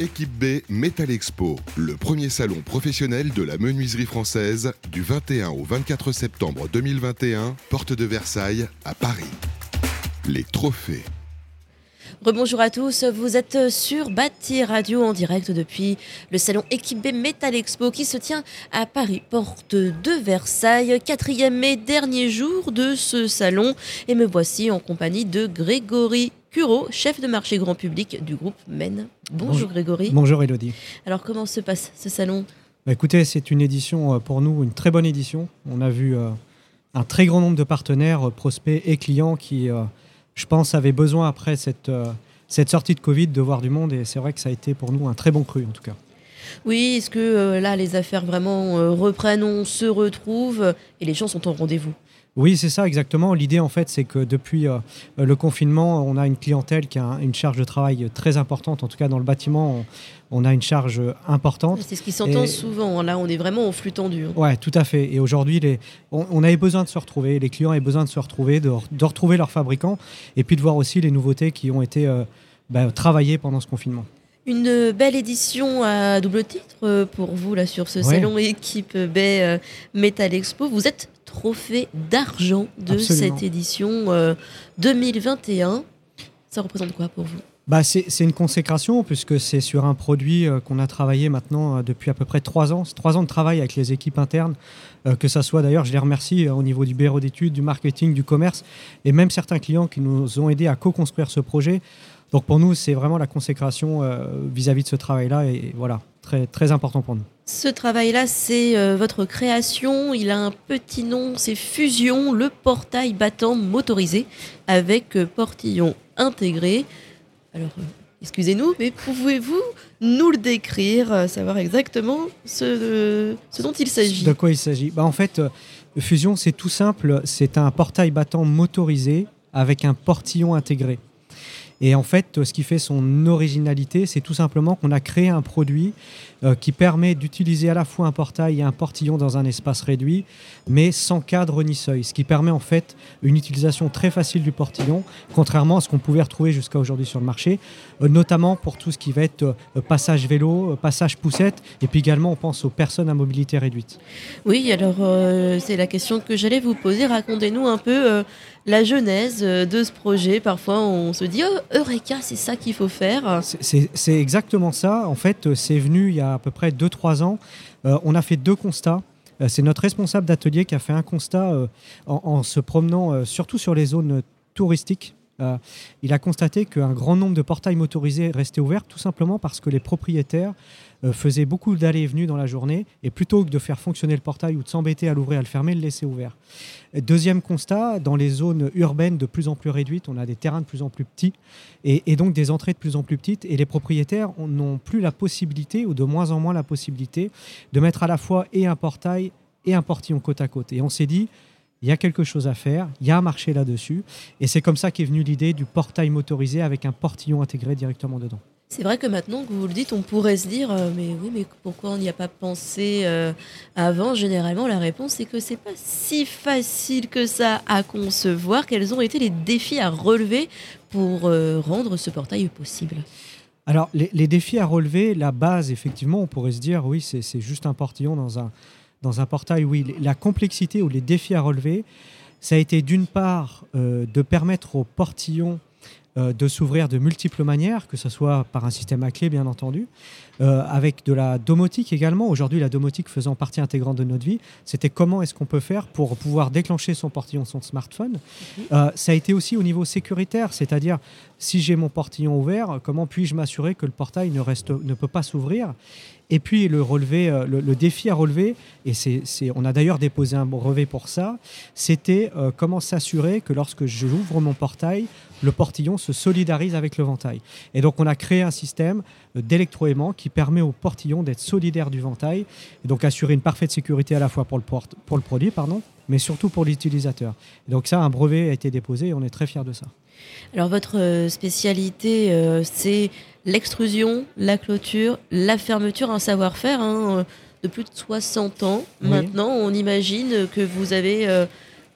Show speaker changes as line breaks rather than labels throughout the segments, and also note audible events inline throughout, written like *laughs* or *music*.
Équipe B Metal Expo, le premier salon professionnel de la menuiserie française du 21 au 24 septembre 2021, porte de Versailles à Paris. Les trophées.
Rebonjour à tous, vous êtes sur Bâti Radio en direct depuis le salon Équipe B Metal Expo qui se tient à Paris, porte de Versailles, quatrième et dernier jour de ce salon. Et me voici en compagnie de Grégory Curo, chef de marché grand public du groupe MEN. Bonjour, Grégory.
Bonjour Elodie.
Alors comment se passe ce salon?
Bah, Écoutez, c'est une édition euh, pour nous, une très bonne édition. On a vu euh, un très grand nombre de partenaires, euh, prospects et clients qui, je pense, avaient besoin après cette, cette sortie de Covid de voir du monde et c'est vrai que ça a été pour nous un très bon cru en tout cas.
Oui, est-ce que là les affaires vraiment reprennent, on se retrouve et les gens sont au rendez-vous?
Oui, c'est ça exactement. L'idée, en fait, c'est que depuis euh, le confinement, on a une clientèle qui a une charge de travail très importante. En tout cas, dans le bâtiment, on, a une charge importante.
C'est ce qui s'entend souvent. Hein. Là, on est vraiment au flux tendu. Hein.
Oui, tout à fait. Et aujourd'hui, on, avait besoin de se retrouver. Les clients avaient besoin de se retrouver, de, retrouver leurs fabricants, et puis de voir aussi les nouveautés qui ont été euh, bah, travaillées pendant ce confinement.
Une belle édition à double titre euh, pour vous là sur ce salon équipe B Metal Expo. Vous êtes trophée d'argent de cette édition 2021. Euh, Ça représente quoi pour vous?
Bah, c'est une consécration puisque c'est sur un produit euh, qu'on a travaillé maintenant euh, depuis à peu près trois ans. C'est trois ans de travail avec les équipes internes, que ça soit d'ailleurs, je les remercie au niveau du bureau d'études, du marketing, du commerce et même certains clients qui nous ont aidés à co-construire ce projet. Donc pour nous, c'est vraiment la consécration vis-à-vis -vis de ce travail-là et voilà, très, très important pour nous.
Ce travail-là, c'est euh, votre création. Il a un petit nom, c'est Fusion, le portail battant motorisé avec euh, portillon intégré. Alors, euh, excusez-nous, mais pouvez-vous nous le décrire, savoir exactement ce, ce dont il s'agit?
De quoi il s'agit? Bah, En fait, Fusion, c'est tout simple. C'est un portail battant motorisé avec un portillon intégré. Et en fait, ce qui fait son originalité, c'est tout simplement qu'on a créé un produit euh, qui permet d'utiliser à la fois un portail et un portillon dans un espace réduit, mais sans cadre ni seuil, ce qui permet en fait une utilisation très facile du portillon, contrairement à ce qu'on pouvait retrouver jusqu'à aujourd'hui sur le marché, euh, notamment pour tout ce qui va être euh, passage vélo, passage poussette, et puis également on pense aux personnes à mobilité réduite.
Oui, alors c'est la question que j'allais vous poser. Racontez-nous un peu la genèse de ce projet. Parfois on se dit, oh, Eureka, c'est ça qu'il faut faire.
C'est exactement ça. En fait, c'est venu il y a à peu près 2-3 ans. Euh, on a fait deux constats. Euh, c'est notre responsable d'atelier qui a fait un constat euh, en, se promenant surtout sur les zones touristiques il a constaté qu'un grand nombre de portails motorisés restaient ouverts tout simplement parce que les propriétaires euh, faisait beaucoup d'allées et venues dans la journée, et plutôt que de faire fonctionner le portail ou de s'embêter à l'ouvrir, à le fermer, le laisser ouvert. Deuxième constat, dans les zones urbaines de plus en plus réduites, on a des terrains de plus en plus petits, et, donc des entrées de plus en plus petites, et les propriétaires n'ont plus la possibilité, ou de moins en moins la possibilité, de mettre à la fois et un portail et un portillon côte à côte. Et on s'est dit, il y a quelque chose à faire, il y a un marché là-dessus. Et c'est comme ça qu'est venue l'idée du portail motorisé avec un portillon intégré directement dedans.
C'est vrai que maintenant que vous le dites, on pourrait se dire, euh, mais oui, mais pourquoi on n'y a pas pensé euh, avant? Généralement, la réponse est que c'est pas si facile que ça à concevoir. Quels ont été les défis à relever pour euh, rendre ce portail possible
Alors, les, défis à relever, la base, effectivement, on pourrait se dire, oui, c'est juste un portillon dans un, dans un portail. Oui, la complexité ou les défis à relever, ça a été d'une part de permettre au portillon euh, de s'ouvrir de multiples manières, que ce soit par un système à clé, bien entendu, euh, avec de la domotique également. Aujourd'hui, la domotique faisant partie intégrante de notre vie, c'était comment est-ce qu'on peut faire pour pouvoir déclencher son portillon, son smartphone. Euh, ça a été aussi au niveau sécuritaire, c'est-à-dire si j'ai mon portillon ouvert, comment puis-je m'assurer que le portail ne, reste, ne peut pas s'ouvrir? Et puis le, relevé, le, défi à relever, et c'est, on a d'ailleurs déposé un brevet pour ça, c'était comment s'assurer que lorsque j'ouvre mon portail, le portillon se solidarise avec le ventail. Et donc on a créé un système d'électroaimant qui permet au portillon d'être solidaire du ventail et donc assurer une parfaite sécurité à la fois pour le, pour le produit, pardon, mais surtout pour l'utilisateur. Donc ça, un brevet a été déposé et on est très fiers de ça.
Alors votre euh, spécialité, euh, c'est l'extrusion, la clôture, la fermeture, un savoir-faire hein, de plus de 60 ans. Maintenant, on imagine que vous avez... Euh,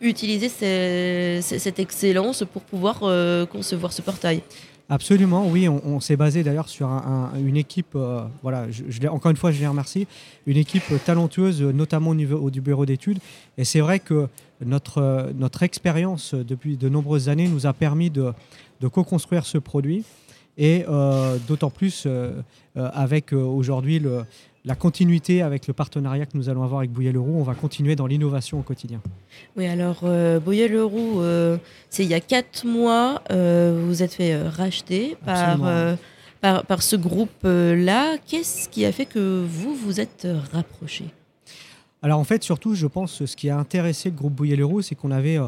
utiliser cette excellence pour pouvoir euh, concevoir ce portail
Absolument, oui. On, s'est basé d'ailleurs sur une équipe, euh, voilà, je, encore une fois, je les remercie, une équipe talentueuse, notamment au niveau du bureau d'études. Et c'est vrai que notre, notre expérience depuis de nombreuses années nous a permis de, co-construire ce produit. Et euh, d'autant plus euh, avec aujourd'hui le, la continuité avec le partenariat que nous allons avoir avec Bouillet-Leroux. On va continuer dans l'innovation au quotidien.
Oui, alors euh, Bouillet-Leroux, euh, c'est il y a quatre mois, euh, vous êtes fait racheter par, par, par, ce groupe-là. Qu'est-ce qui a fait que vous vous êtes rapproché
Alors en fait, surtout, je pense, ce qui a intéressé le groupe Bouillet-Leroux, c'est qu'on avait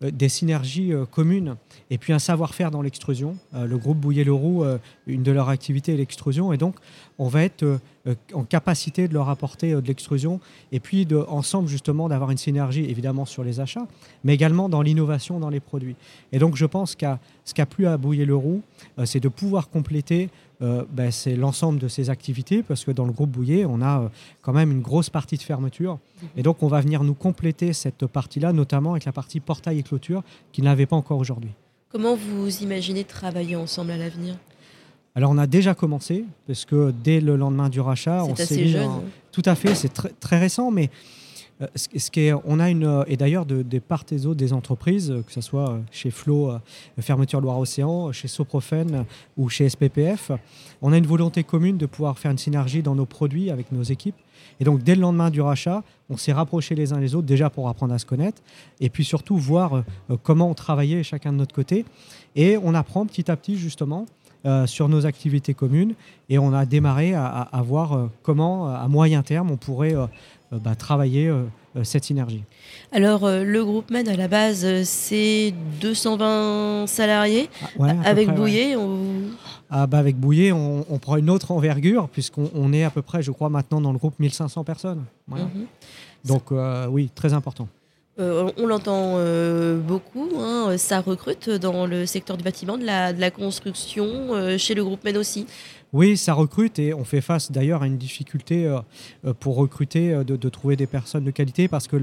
des synergies communes et puis un savoir-faire dans l'extrusion. le groupe Bouillet-Leroux, une de leurs activités est l'extrusion, et donc on va être euh, en capacité de leur apporter euh, de l'extrusion et puis ensemble justement d'avoir une synergie évidemment sur les achats, mais également dans l'innovation dans les produits. Et donc je pense qu'à ce qu'a plu à Bouiller le Roux, euh, c'est de pouvoir compléter ben, c'est l'ensemble de ces activités parce que dans le groupe Bouillet, on a quand même une grosse partie de fermeture. Et donc on va venir nous compléter cette partie-là, notamment avec la partie portail et clôture qui n'avait pas encore aujourd'hui.
Comment vous imaginez travailler ensemble à l'avenir?
Alors on a déjà commencé, parce que dès le lendemain du rachat,
on s'est jeune. Hein.
Tout à fait, c'est très, récent, mais euh, est, on a une euh, et d'ailleurs de, des parts et autres des entreprises, que ce soit chez Flo, Fermeture Loire-Océan, chez Soprofen ou chez SPPF, on a une volonté commune de pouvoir faire une synergie dans nos produits avec nos équipes. Et donc dès le lendemain du rachat, on s'est rapprochés les uns les autres déjà pour apprendre à se connaître et puis surtout voir comment on travaillait chacun de notre côté. Et on apprend petit à petit justement euh, sur nos activités communes et on a démarré à, voir euh, comment, à moyen terme, on pourrait euh, bah, travailler cette synergie.
Alors, le groupe MED, à la base, c'est 220 salariés. Ah, avec Bouillet,
ah, bah, Avec Bouillet, on, prend une autre envergure, puisqu'on est à peu près, je crois, maintenant dans le groupe 1500 personnes. Mhm. Donc, oui, très important.
Euh, on l'entend euh, beaucoup, hein, ça recrute dans le secteur du bâtiment, de la, construction, euh, chez le groupe MEN aussi.
Oui, ça recrute et on fait face d'ailleurs à une difficulté pour recruter, de, trouver des personnes de qualité parce que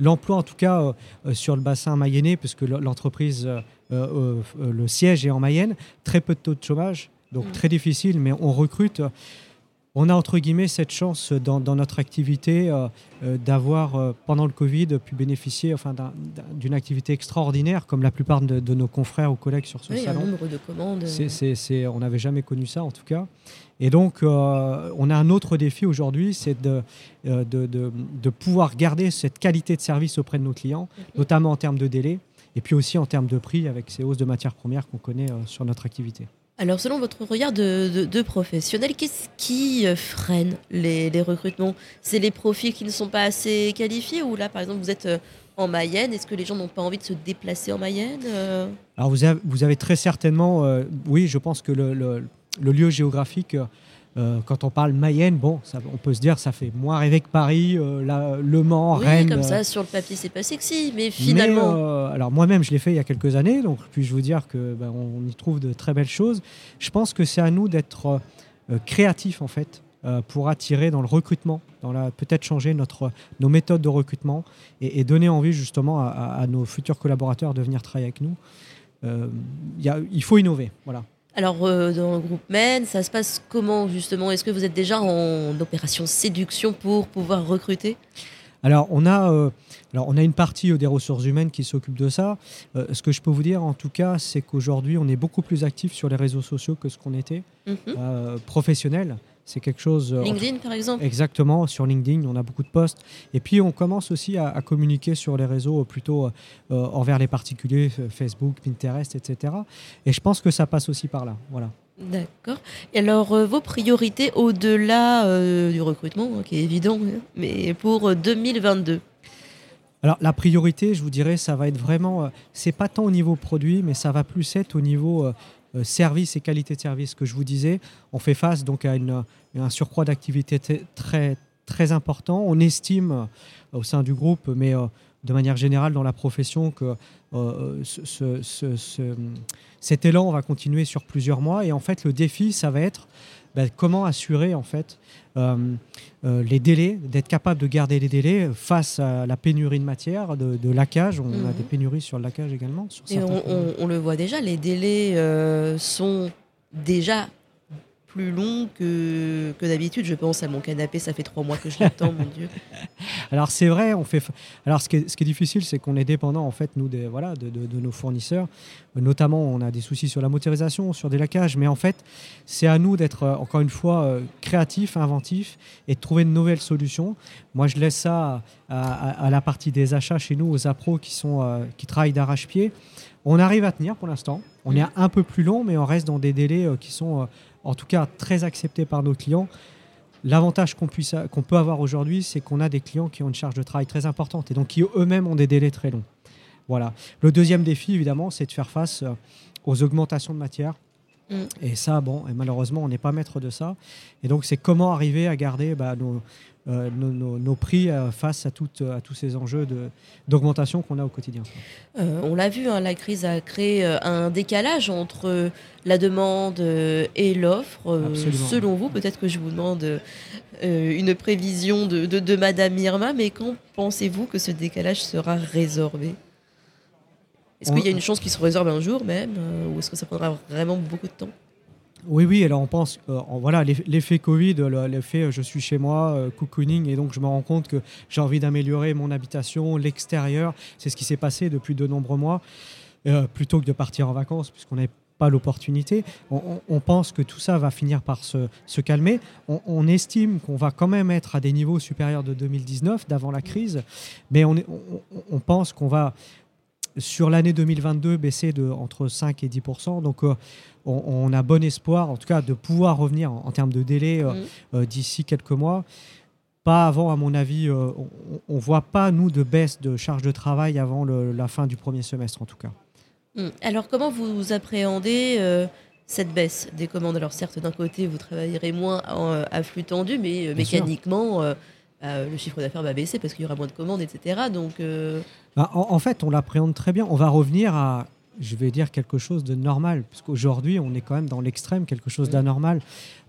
l'emploi, en tout cas sur le bassin mayennais, puisque l'entreprise, le siège est en Mayenne, très peu de taux de chômage, donc mmh. très difficile, mais on recrute on a entre guillemets cette chance dans, notre activité euh, euh, d'avoir, euh, pendant le Covid, pu bénéficier enfin, d'une activité extraordinaire, comme la plupart de, nos confrères ou collègues sur ce salon.
Un nombre de commandes.
on n'avait jamais connu ça en tout cas. Et donc, on a un autre défi aujourd'hui, c'est de, de, pouvoir garder cette qualité de service auprès de nos clients, notamment en termes de délai, et puis aussi en termes de prix avec ces hausses de matières premières qu'on connaît sur notre activité.
Alors, selon votre regard de, professionnel, qu'est-ce qui euh, freine les, recrutements? C'est les profils qui ne sont pas assez qualifiés ou là, par exemple, vous êtes euh, en Mayenne? Est-ce que les gens n'ont pas envie de se déplacer en Mayenne euh?
Alors, vous avez, très certainement, oui, je pense que le, lieu géographique euh, quand on parle Mayenne, bon, ça, on peut se dire ça fait moins rêver que Paris, euh, Le Mans,
oui,
Rennes.
comme ça, euh. sur le papier, c'est pas sexy, mais finalement.
alors moi-même, je l'ai fait il y a quelques années, donc puis-je vous dire que ben, on y trouve de très belles choses. Je pense que c'est à nous d'être créatifs en fait. pour attirer dans le recrutement, dans la peut-être changer notre nos méthodes de recrutement et, donner envie justement à, à, nos futurs collaborateurs de venir travailler avec nous. Y a, il faut innover, voilà.
Alors, euh, dans le groupe MEN, ça se passe comment justement? Est-ce que vous êtes déjà en opération séduction pour pouvoir recruter?
Alors on, a, euh, alors, on a une partie euh, des ressources humaines qui s'occupe de ça. ce que je peux vous dire, en tout cas, c'est qu'aujourd'hui, on est beaucoup plus actif sur les réseaux sociaux que ce qu'on était, mhm. professionnel. C'est quelque chose.
Euh, LinkedIn, par exemple
Exactement, sur LinkedIn, on a beaucoup de posts. Et puis, on commence aussi à, communiquer sur les réseaux euh, plutôt euh, envers les particuliers, Facebook, Pinterest, etc. Et je pense que ça passe aussi par là. Voilà.
D'accord. Et alors, vos priorités au-delà du recrutement, hein, qui est évident, hein, mais pour 2022
alors la priorité, je vous dirais, ça va être vraiment, c'est pas tant au niveau produit, mais ça va plus être au niveau service et qualité de service que je vous disais, on fait face donc à un surcroît d'activité très, important. On estime euh, au sein du groupe, mais euh, de manière générale dans la profession, que ce, cet élan va continuer sur plusieurs mois. Et en fait, le défi, ça va être bah, comment assurer en fait les délais, d'être capable de garder les délais face à la pénurie de matière, de, de laquage. On a des mhm. pénuries sur le laquage également.
Et on, le voit déjà, les délais sont déjà plus long que, que d'habitude. Je pense à mon canapé, ça fait trois mois que je l'attends, mon Dieu. *laughs*
Alors c'est vrai, on fait. Alors ce qui est, ce qui est difficile, c'est qu'on est dépendant en fait nous des voilà de, de, nos fournisseurs. Notamment, on a des soucis sur la motorisation, sur des lacages, mais en fait, c'est à nous d'être euh, encore une fois euh, créatifs, inventifs et de trouver de nouvelles solutions. Moi, je laisse ça à, la partie des achats chez nous, aux appros qui sont euh, qui travaillent d'arrache-pied. On arrive à tenir pour l'instant. On est un peu plus long, mais on reste dans des délais qui sont en tout cas très accepté par nos clients. L'avantage qu'on qu'on peut avoir aujourd'hui, c'est qu'on a des clients qui ont une charge de travail très importante et donc qui eux-mêmes ont des délais très longs. Voilà. Le deuxième défi, évidemment, c'est de faire face euh, aux augmentations de matière. Mm. Et ça, bon, et malheureusement, on n'est pas maître de ça. Et donc, c'est comment arriver à garder bah, nos, euh, nos, prix euh, face à, toutes, à tous ces enjeux d'augmentation qu'on a au quotidien.
Euh, on l'a vu, hein, la crise a créé un décalage entre la demande et l'offre. selon vous, peut-être que je vous demande une prévision de, de, Madame Irma, mais quand pensez-vous que ce décalage sera résorbé? Est-ce qu'il y a une chance qu'il se résorbe un jour même, ou est-ce que ça prendra vraiment beaucoup de temps?
Oui, oui, alors on pense, euh, voilà, l'effet Covid, l'effet euh, je suis chez moi, euh, cocooning, et donc je me rends compte que j'ai envie d'améliorer mon habitation, l'extérieur. C'est ce qui s'est passé depuis de nombreux mois, plutôt que de partir en vacances, puisqu'on n'avait pas l'opportunité. On, pense que tout ça va finir par se, calmer. On, estime qu'on va quand même être à des niveaux supérieurs de 2019, d'avant la crise, mais on pense qu'on va sur l'année 2022 baisser de entre 5 et 10 Donc on, a bon espoir, en tout cas, de pouvoir revenir en, termes de délai euh, mm. euh, d'ici quelques mois. Pas avant, à mon avis, euh, on ne voit pas, nous, de baisse de charge de travail avant la fin du premier semestre, en tout cas.
Mm. Alors, comment vous appréhendez cette baisse des commandes? Alors, certes, d'un côté, vous travaillerez moins à flux tendu, mais mécaniquement, le chiffre d'affaires va baisser parce qu'il y aura moins de commandes, etc. Donc,
bah, en, fait, on l'appréhende très bien. On va revenir à, je vais dire quelque chose de normal, puisqu'aujourd'hui, on est quand même dans l'extrême, quelque chose d'anormal.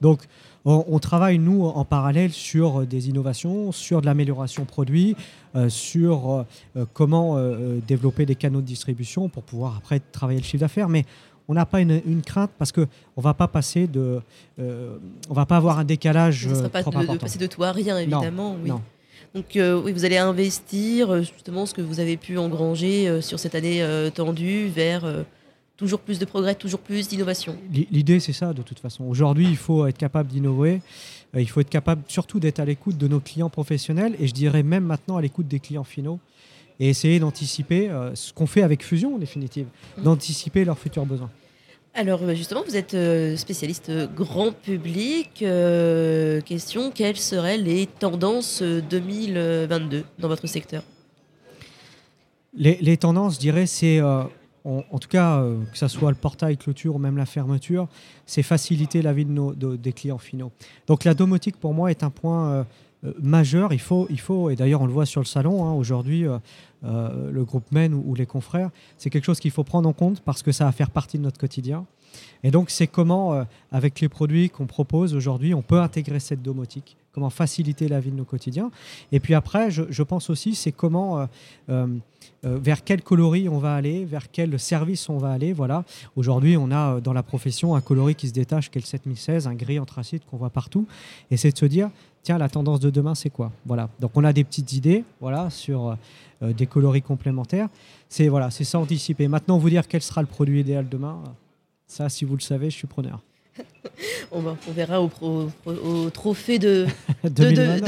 Donc, on, travaille, nous, en parallèle sur des innovations, sur de l'amélioration produit, euh, sur euh, euh, comment développer des canaux de distribution pour pouvoir après travailler le chiffre d'affaires. Mais on n'a pas une, crainte parce qu'on ne va pas passer de. on va pas avoir un décalage. Ça ne
sera pas de, passer de tout à rien, évidemment. oui. Donc euh, oui, vous allez investir euh, justement ce que vous avez pu engranger euh, sur cette année tendue vers toujours plus de progrès, toujours plus d'innovation.
L'idée, c'est ça de toute façon. Aujourd'hui, il faut être capable d'innover. Il faut être capable surtout d'être à l'écoute de nos clients professionnels et je dirais même maintenant à l'écoute des clients finaux et essayer d'anticiper ce qu'on fait avec Fusion en définitive, mmh. d'anticiper leurs futurs besoins.
Alors euh, justement, vous êtes euh, spécialiste grand public. Euh, question, quelles seraient les tendances 2022 dans votre secteur?
Les, tendances, je dirais, c'est, en, tout cas, que ce soit le portail clôture ou même la fermeture, c'est faciliter la vie de nos, des clients finaux. Donc la domotique, pour moi, est un point majeur. Il faut, il faut, et d'ailleurs on le voit sur le salon hein, aujourd'hui, euh, le groupe MEN ou, les confrères, c'est quelque chose qu'il faut prendre en compte parce que ça va faire partie de notre quotidien. Et donc, c'est comment, euh, avec les produits qu'on propose aujourd'hui, on peut intégrer cette domotique, comment faciliter la vie de nos quotidiens. Et puis après, je, pense aussi, c'est comment, euh, vers quel coloris on va aller, vers quel service on va aller. Voilà. Aujourd'hui, on a dans la profession un coloris qui se détache, qui est le 7016, un gris anthracite qu'on voit partout. Et c'est de se dire, tiens, la tendance de demain, c'est quoi? Voilà. Donc, on a des petites idées voilà, sur euh, des coloris complémentaires. C'est voilà, c'est ça anticiper. Maintenant, vous dire quel sera le produit idéal demain, ça, si vous le savez, je suis preneur.
On, verra au, trophée de, *laughs* de,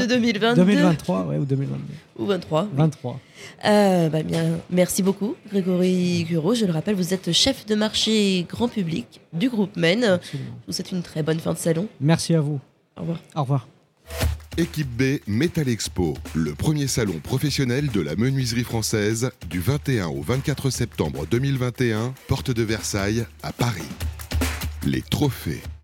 2022.
2023 ouais, ou 2022.
Ou 23.
23.
Euh, bah bien, merci beaucoup, Grégory Guro. Je le rappelle, vous êtes chef de marché grand public du groupe MEN. Je vous souhaite une très bonne fin de salon.
Merci à vous.
Au revoir.
Au revoir.
Équipe B Metal Expo, le premier salon professionnel de la menuiserie française du 21 au 24 septembre 2021, porte de Versailles à Paris. Les trophées.